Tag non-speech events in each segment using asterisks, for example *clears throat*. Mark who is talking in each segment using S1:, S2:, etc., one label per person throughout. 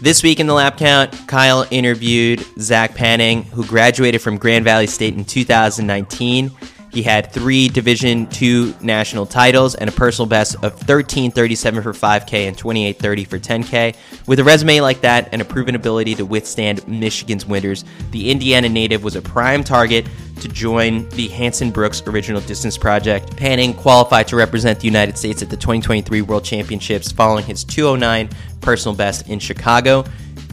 S1: This week in the lap count, Kyle interviewed Zach Panning, who graduated from Grand Valley State in 2019. He had three Division II national titles and a personal best of 1337 for 5K and 2830 for 10K. With a resume like that and a proven ability to withstand Michigan's winters, the Indiana native was a prime target to join the Hanson Brooks Original Distance Project. Panning qualified to represent the United States at the 2023 World Championships following his 209 personal best in Chicago.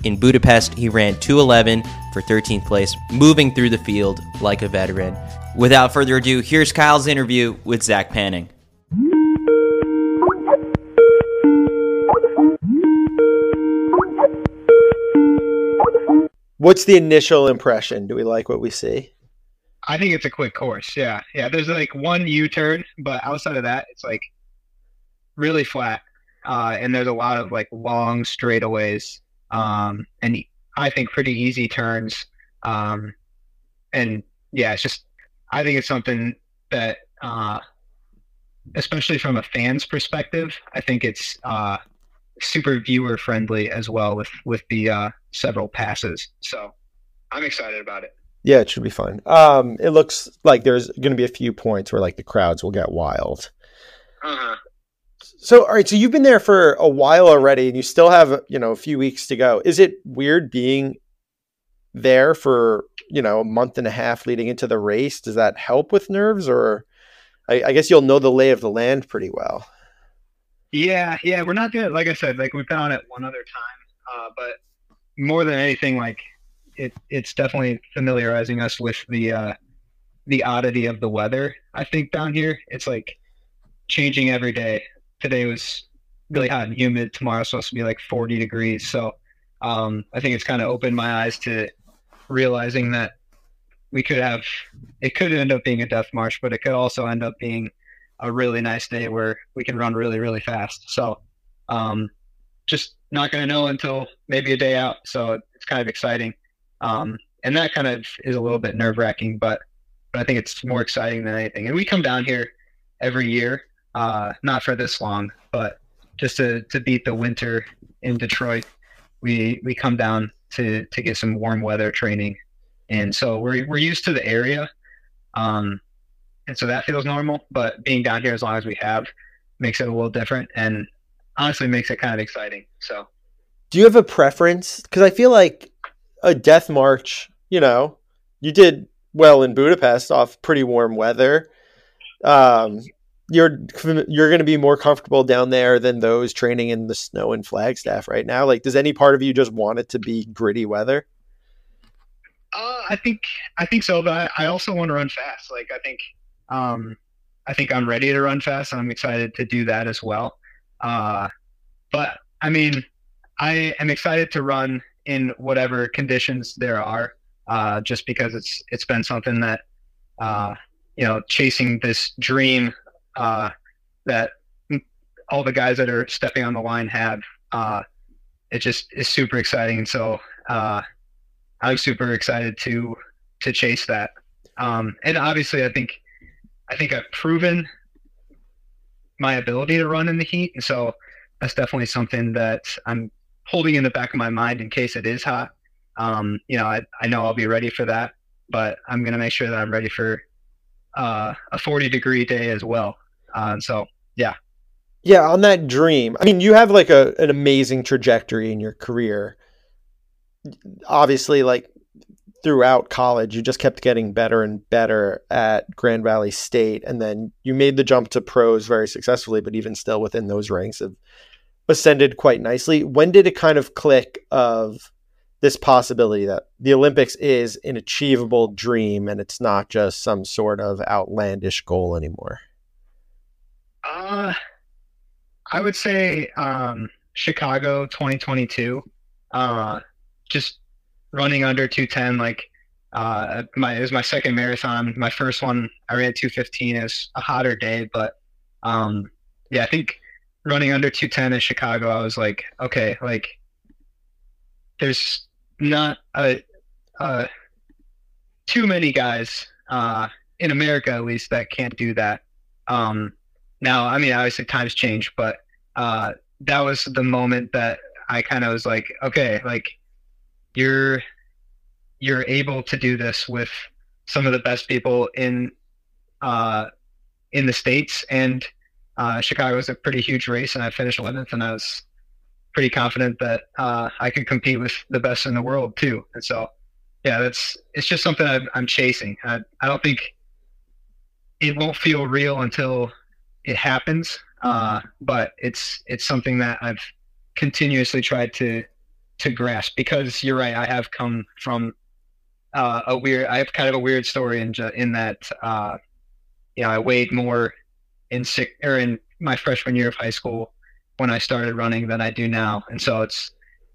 S1: In Budapest, he ran 211 for 13th place, moving through the field like a veteran. Without further ado, here's Kyle's interview with Zach Panning.
S2: What's the initial impression? Do we like what we see?
S3: I think it's a quick course. Yeah, yeah. There's like one U-turn, but outside of that, it's like really flat, uh, and there's a lot of like long straightaways, um, and I think pretty easy turns. Um, and yeah, it's just I think it's something that, uh, especially from a fan's perspective, I think it's uh, super viewer friendly as well with with the uh, several passes. So I'm excited about it.
S2: Yeah, it should be fun. Um, it looks like there's going to be a few points where like the crowds will get wild.
S3: Uh-huh.
S2: So, all right, so you've been there for a while already, and you still have you know a few weeks to go. Is it weird being there for you know a month and a half leading into the race? Does that help with nerves, or I, I guess you'll know the lay of the land pretty well?
S3: Yeah, yeah, we're not doing like I said, like we've been on it one other time, uh, but more than anything, like it it's definitely familiarizing us with the uh, the oddity of the weather. I think down here it's like changing every day. Today was really hot and humid. Tomorrow's supposed to be like 40 degrees. So um, I think it's kind of opened my eyes to realizing that we could have it could end up being a death march, but it could also end up being a really nice day where we can run really really fast. So um, just not going to know until maybe a day out. So it's kind of exciting. Um, and that kind of is a little bit nerve wracking, but, but I think it's more exciting than anything. And we come down here every year, uh, not for this long, but just to, to beat the winter in Detroit. We, we come down to, to get some warm weather training. And so we're, we're used to the area. Um, and so that feels normal, but being down here as long as we have makes it a little different and honestly makes it kind of exciting. So
S2: do you have a preference? Because I feel like a death march, you know, you did well in Budapest off pretty warm weather. Um, you're you're going to be more comfortable down there than those training in the snow in Flagstaff right now. Like, does any part of you just want it to be gritty weather?
S3: Uh, I think I think so, but I, I also want to run fast. Like, I think um, I think I'm ready to run fast, and I'm excited to do that as well. Uh, but I mean, I am excited to run in whatever conditions there are, uh, just because it's it's been something that uh, you know chasing this dream uh, that all the guys that are stepping on the line have. Uh, it just is super exciting, and so uh, I'm super excited to to chase that. Um, and obviously, I think I think I've proven my ability to run in the heat, and so that's definitely something that I'm holding in the back of my mind in case it is hot. Um, you know, I, I know I'll be ready for that, but I'm going to make sure that I'm ready for uh, a 40 degree day as well. Uh, so, yeah.
S2: Yeah, on that dream. I mean, you have like a an amazing trajectory in your career. Obviously, like throughout college, you just kept getting better and better at Grand Valley State, and then you made the jump to pros very successfully. But even still, within those ranks, have ascended quite nicely. When did it kind of click of this possibility that the Olympics is an achievable dream and it's not just some sort of outlandish goal anymore?
S3: Uh, I would say um, Chicago 2022. Uh, just running under 210. Like uh, my it was my second marathon. My first one I ran 215. It was a hotter day, but um, yeah, I think running under 210 in Chicago, I was like, okay, like there's not a, a too many guys uh, in America at least that can't do that. Um, now, I mean, obviously times change, but uh, that was the moment that I kind of was like, okay, like you're you're able to do this with some of the best people in uh, in the states, and uh, Chicago was a pretty huge race, and I finished 11th, and I was pretty confident that uh, I could compete with the best in the world too. And so, yeah, that's it's just something I'm, I'm chasing. I, I don't think it won't feel real until it happens, uh, but it's it's something that I've continuously tried to to grasp because you're right. I have come from uh, a weird. I have kind of a weird story in in that uh, you know I weighed more in six or in my freshman year of high school when I started running than I do now, and so it's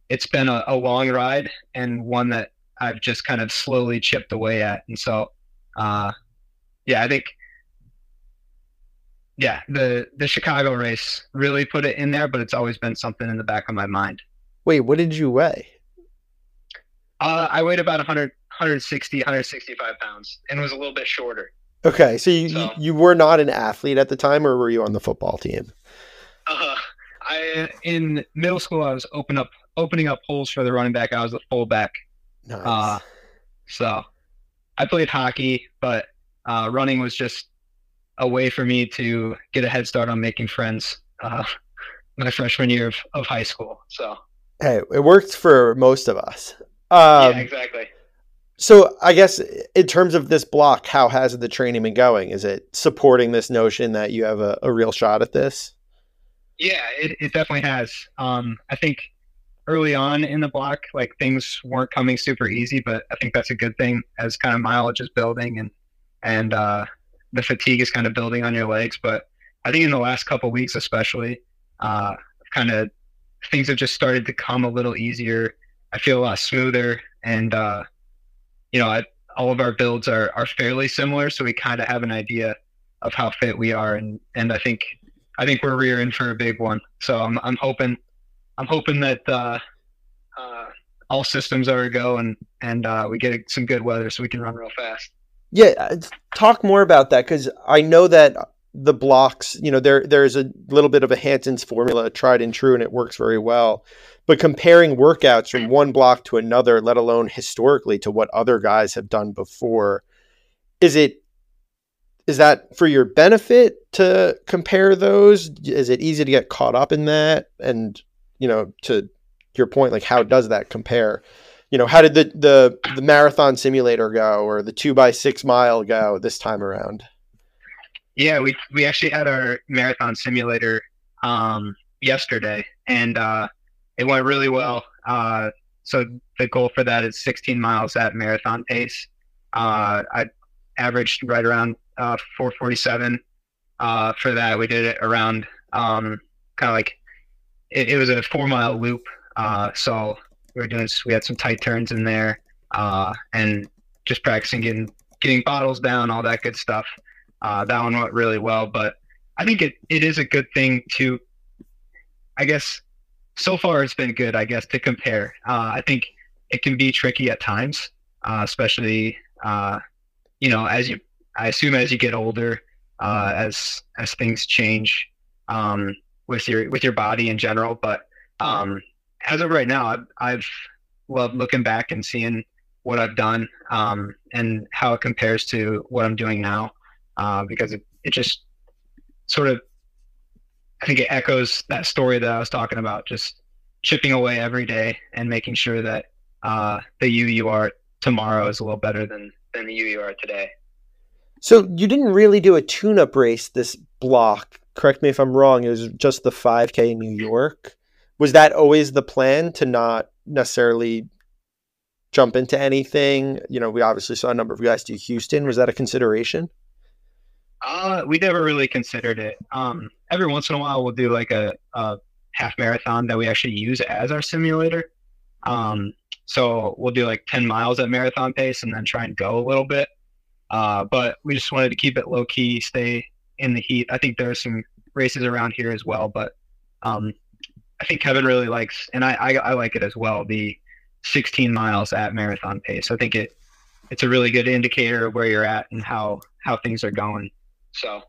S3: it's been a, a long ride and one that I've just kind of slowly chipped away at, and so uh, yeah, I think yeah, the the Chicago race really put it in there, but it's always been something in the back of my mind.
S2: Wait, what did you weigh?
S3: Uh, I weighed about 100, 160, 165 pounds, and was a little bit shorter.
S2: Okay, so you so, you were not an athlete at the time, or were you on the football team?
S3: Uh, I in middle school I was open up opening up holes for the running back. I was a fullback. Nice. Uh, so I played hockey, but uh, running was just a way for me to get a head start on making friends uh, my freshman year of, of high school. So
S2: hey, it worked for most of us. Um,
S3: yeah, exactly.
S2: So I guess in terms of this block, how has the training been going? Is it supporting this notion that you have a, a real shot at this?
S3: Yeah, it, it definitely has. Um, I think early on in the block, like things weren't coming super easy, but I think that's a good thing as kind of mileage is building and and uh, the fatigue is kind of building on your legs. But I think in the last couple weeks, especially, uh, kind of things have just started to come a little easier. I feel a lot smoother, and uh, you know, I, all of our builds are are fairly similar, so we kind of have an idea of how fit we are, and and I think I think we're rearing for a big one. So I'm I'm hoping I'm hoping that uh, uh, all systems are a go, and and uh, we get some good weather so we can run real fast.
S2: Yeah, uh, talk more about that because I know that the blocks, you know, there there's a little bit of a Hansons formula, tried and true, and it works very well. But comparing workouts from one block to another, let alone historically to what other guys have done before, is it is that for your benefit to compare those? Is it easy to get caught up in that? And you know, to your point, like how does that compare? you know, how did the the the marathon simulator go or the two by six mile go this time around?
S3: Yeah, we we actually had our marathon simulator um, yesterday, and uh, it went really well. Uh, so the goal for that is 16 miles at marathon pace. Uh, I averaged right around uh, 447 uh, for that. We did it around um, kind of like it, it, was a four mile loop. Uh, so we were doing we had some tight turns in there uh, and just practicing getting getting bottles down all that good stuff uh, that one went really well but i think it, it is a good thing to i guess so far it's been good i guess to compare. Uh, i think it can be tricky at times uh, especially uh, you know as you i assume as you get older uh, as as things change um, with your with your body in general but um, as of right now, I've, I've loved looking back and seeing what I've done um, and how it compares to what I'm doing now uh, because it, it just sort of, I think it echoes that story that I was talking about, just chipping away every day and making sure that uh, the you you are tomorrow is a little better than, than the you you are today.
S2: So you didn't really do a tune-up race this block. Correct me if I'm wrong. It was just the 5K in New York was that always the plan to not necessarily jump into anything? You know, we obviously saw a number of guys do Houston. Was that a consideration?
S3: Uh, we never really considered it. Um, every once in a while, we'll do like a, a half marathon that we actually use as our simulator. Um, so we'll do like 10 miles at marathon pace and then try and go a little bit. Uh, but we just wanted to keep it low key, stay in the heat. I think there are some races around here as well, but um, I think Kevin really likes, and I, I, I like it as well. The 16 miles at marathon pace. I think it it's a really good indicator of where you're at and how how things are going. So.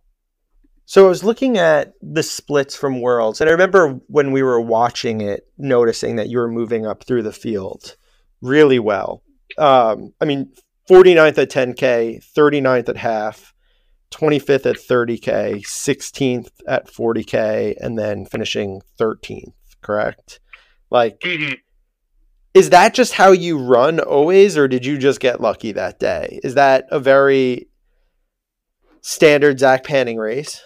S2: So I was looking at the splits from Worlds, and I remember when we were watching it, noticing that you were moving up through the field really well. Um, I mean, 49th at 10K, 39th at half, 25th at 30K, 16th at 40K, and then finishing 13th, correct? Like, mm-hmm. is that just how you run always, or did you just get lucky that day? Is that a very standard Zach Panning race?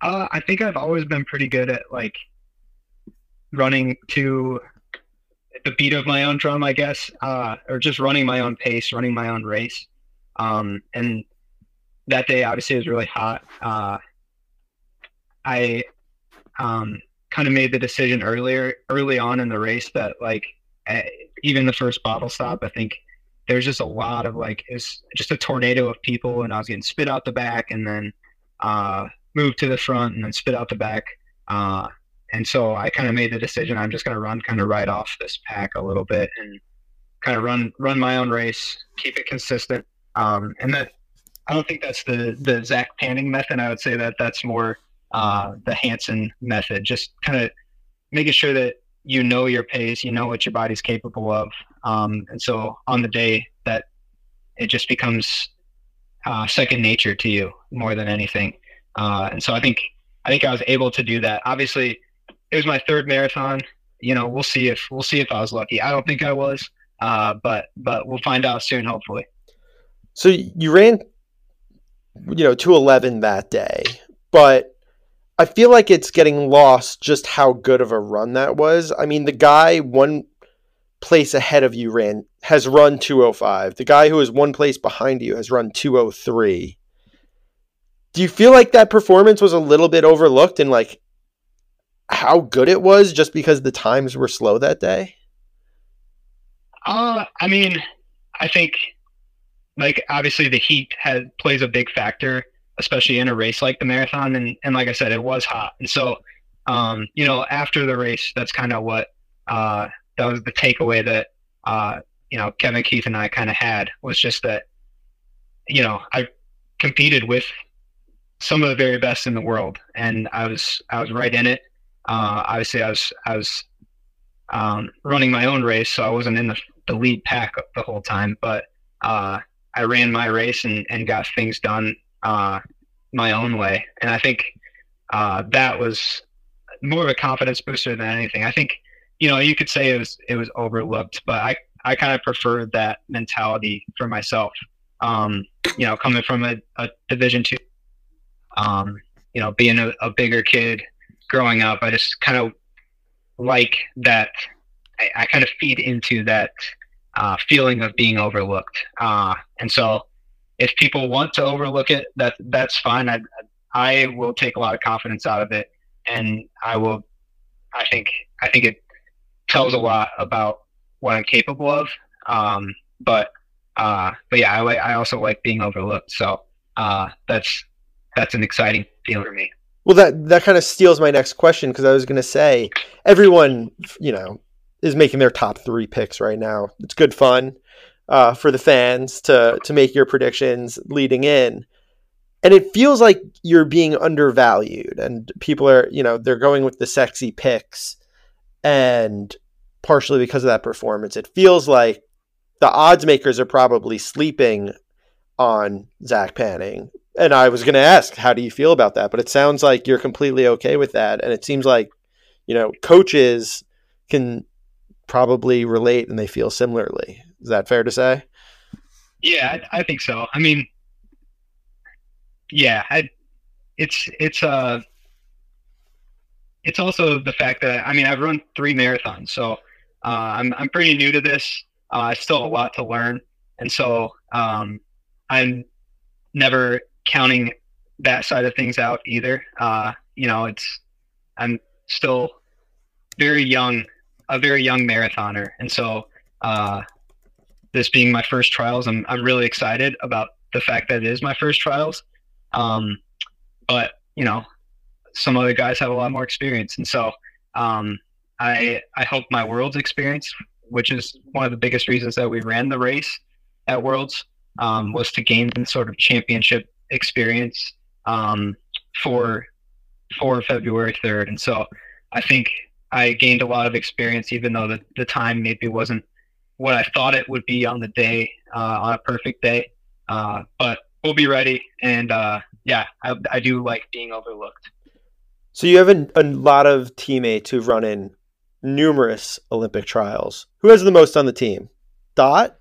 S3: Uh, I think I've always been pretty good at like running to the beat of my own drum, I guess, uh, or just running my own pace, running my own race. Um, and that day, obviously, was really hot. Uh, I um, kind of made the decision earlier, early on in the race, that like even the first bottle stop, I think there's just a lot of like it's just a tornado of people, and I was getting spit out the back, and then uh, moved to the front, and then spit out the back. Uh, and so I kind of made the decision I'm just going to run kind of right off this pack a little bit and kind of run run my own race, keep it consistent. Um, and that I don't think that's the the Zach Panning method. I would say that that's more uh, the Hanson method. Just kind of making sure that you know your pace, you know what your body's capable of, um, and so on the day that it just becomes uh, second nature to you more than anything. Uh, and so I think I think I was able to do that. Obviously, it was my third marathon. You know, we'll see if we'll see if I was lucky. I don't think I was, uh, but but we'll find out soon, hopefully.
S2: So you ran, you know, two eleven that day, but I feel like it's getting lost just how good of a run that was. I mean, the guy one place ahead of you ran has run 205. The guy who is one place behind you has run 203. Do you feel like that performance was a little bit overlooked and like how good it was just because the times were slow that day?
S3: Uh, I mean, I think like obviously the heat has plays a big factor, especially in a race like the marathon. And and like I said, it was hot, and so um, you know after the race, that's kind of what uh, that was the takeaway that uh, you know Kevin Keith and I kind of had was just that you know I competed with some of the very best in the world, and I was I was right in it. Uh, obviously, I was I was um, running my own race, so I wasn't in the, the lead pack the whole time. But uh, I ran my race and, and got things done uh, my own way, and I think uh, that was more of a confidence booster than anything. I think you know you could say it was it was overlooked, but I I kind of preferred that mentality for myself. Um, you know, coming from a, a Division two, um, you know, being a, a bigger kid growing up, I just kind of like that. I, I kind of feed into that uh, feeling of being overlooked. Uh, and so, if people want to overlook it, that that's fine. I I will take a lot of confidence out of it, and I will. I think I think it tells a lot about what I'm capable of. Um, but uh, but yeah, I like I also like being overlooked. So uh, that's that's an exciting feeling for me.
S2: Well, that that kind of steals my next question because I was going to say everyone, you know, is making their top three picks right now. It's good fun uh, for the fans to to make your predictions leading in, and it feels like you're being undervalued, and people are, you know, they're going with the sexy picks, and partially because of that performance, it feels like the odds makers are probably sleeping on Zach Panning and I was going to ask, how do you feel about that? But it sounds like you're completely okay with that, and it seems like you know coaches can probably relate and they feel similarly. Is that fair to say?
S3: Yeah, I, I think so. I mean, yeah, I, it's it's uh it's also the fact that I mean I've run three marathons, so uh, I'm I'm pretty new to this. Uh, still a lot to learn, and so um, I'm never counting that side of things out either. Uh, you know, it's I'm still very young, a very young marathoner, and so uh, this being my first trials, I'm I'm really excited about the fact that it is my first trials. Um, but you know, some other guys have a lot more experience, and so um, I I hope my Worlds experience, which is one of the biggest reasons that we ran the race at Worlds, um, was to gain sort of championship experience um, for for February third, and so I think I gained a lot of experience, even though the, the time maybe wasn't what I thought it would be on the day, uh, on a perfect day. Uh, but we'll be ready, and uh, yeah, I, I do like being overlooked.
S2: So you have a, a lot of teammates who've run in numerous Olympic trials. Who has the most on the team? Dot.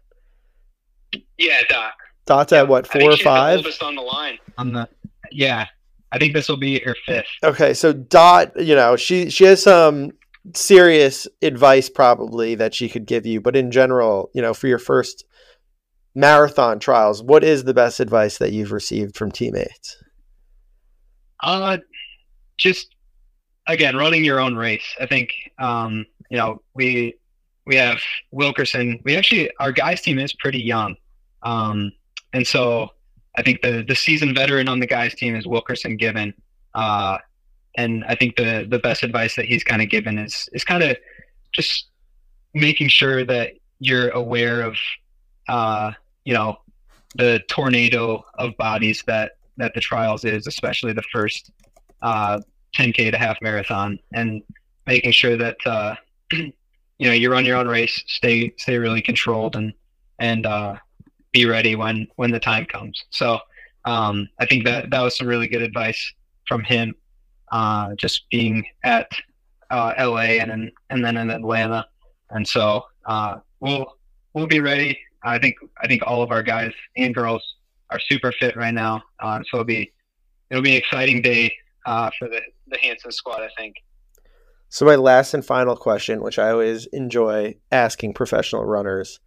S3: Yeah, Dot.
S2: Dot's at what four or five?
S3: oldest on the line. On the yeah, I think this will be her fifth.
S2: Okay, so Dot, you know, she she has some serious advice probably that she could give you, but in general, you know, for your first marathon trials, what is the best advice that you've received from teammates?
S3: Uh just again, running your own race. I think um, you know, we we have Wilkerson. We actually our guys team is pretty young. Um, and so I think the the seasoned veteran on the guys team is Wilkerson Given. Uh, and I think the the best advice that he's kind of given is is kind of just making sure that you're aware of uh, you know the tornado of bodies that that the trials is, especially the first uh, 10k to half marathon, and making sure that uh, *clears throat* you know you run your own race, stay stay really controlled, and and uh, be ready when when the time comes. So um, I think that that was some really good advice from him. Uh, just being at uh, LA and in, and then in Atlanta, and so uh, we'll we'll be ready. I think I think all of our guys and girls are super fit right now, uh, so it'll be it'll be an exciting day uh, for the the Hanson squad. I think.
S2: So my last and final question, which I always enjoy asking professional runners,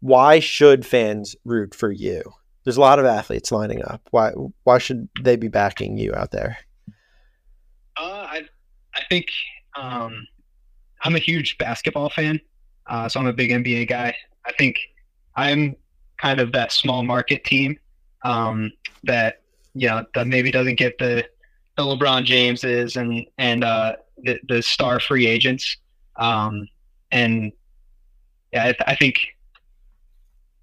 S2: why should fans root for you? There's a lot of athletes lining up. Why why should they be backing you out there?
S3: I I think um, I'm a huge basketball fan, uh, so I'm a big NBA guy. I think I'm kind of that small market team um, that you know that maybe doesn't get the, the LeBron Jameses and and uh, the, the star free agents. Um, and yeah, I, th- I think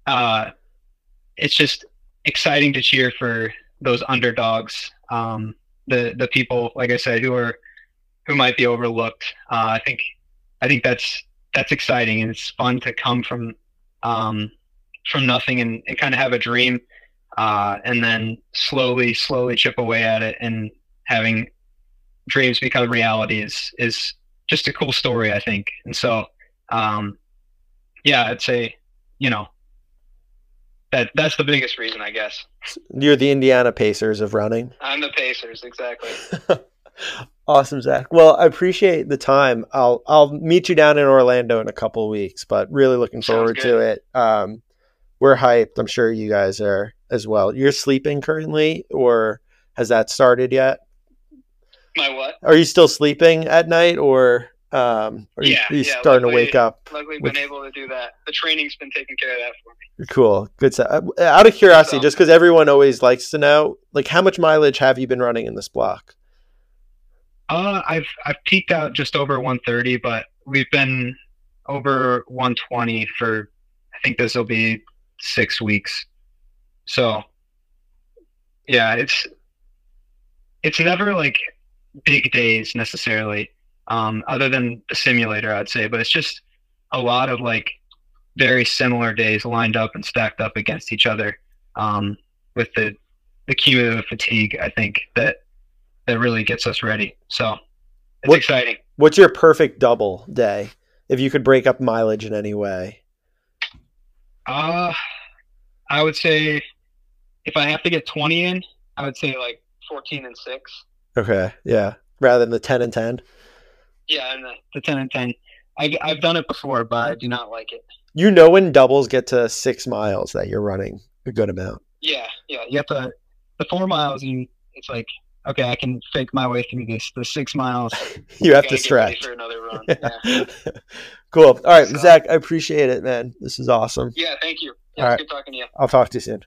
S3: uh, it's just exciting to cheer for those underdogs. Um, the the people, like I said, who are who might be overlooked. Uh, I think I think that's that's exciting and it's fun to come from um, from nothing and, and kind of have a dream uh, and then slowly slowly chip away at it and having dreams become reality is is just a cool story I think and so um, yeah I'd say you know that that's the biggest reason, I guess.
S2: You're the Indiana Pacers of running.
S3: I'm the Pacers, exactly. *laughs*
S2: awesome, Zach. Well, I appreciate the time. I'll I'll meet you down in Orlando in a couple weeks, but really looking forward to it. Um, we're hyped. I'm sure you guys are as well. You're sleeping currently, or has that started yet?
S3: My what?
S2: Are you still sleeping at night, or um, are
S3: yeah,
S2: you, are you
S3: yeah,
S2: starting
S3: luckily,
S2: to wake up?
S3: Luckily, with... been able to do that. The training's been taking care of that for me.
S2: Cool, good stuff. Uh, out of curiosity, so, just because everyone always likes to know, like how much mileage have you been running in this block?
S3: Uh, I've I've peaked out just over 130, but we've been over 120 for I think this will be six weeks. So, yeah, it's it's never like big days necessarily um, other than the simulator, I'd say. But it's just a lot of like very similar days lined up and stacked up against each other um, with the the cumulative fatigue. I think that that really gets us ready. So it's what, exciting.
S2: What's your perfect double day? If you could break up mileage in any way.
S3: Uh I would say if I have to get 20 in, I would say like 14 and 6.
S2: Okay, yeah. Rather than the 10 and 10.
S3: Yeah, and the, the 10 and 10. I, I've done it before, but I do not like it.
S2: You know when doubles get to six miles that you're running a good amount.
S3: Yeah, yeah. You have to, the four miles, and it's like okay, I can fake my way through this. The six miles. *laughs*
S2: you have
S3: Gotta
S2: to
S3: get ready
S2: stretch.
S3: for another run. *laughs* Yeah.
S2: cool. All right,
S3: So-
S2: Zach, I appreciate it, man. This is awesome.
S3: yeah, thank you.
S2: All
S3: Yeah,
S2: right.
S3: it's good talking to you.
S2: I'll talk to you soon.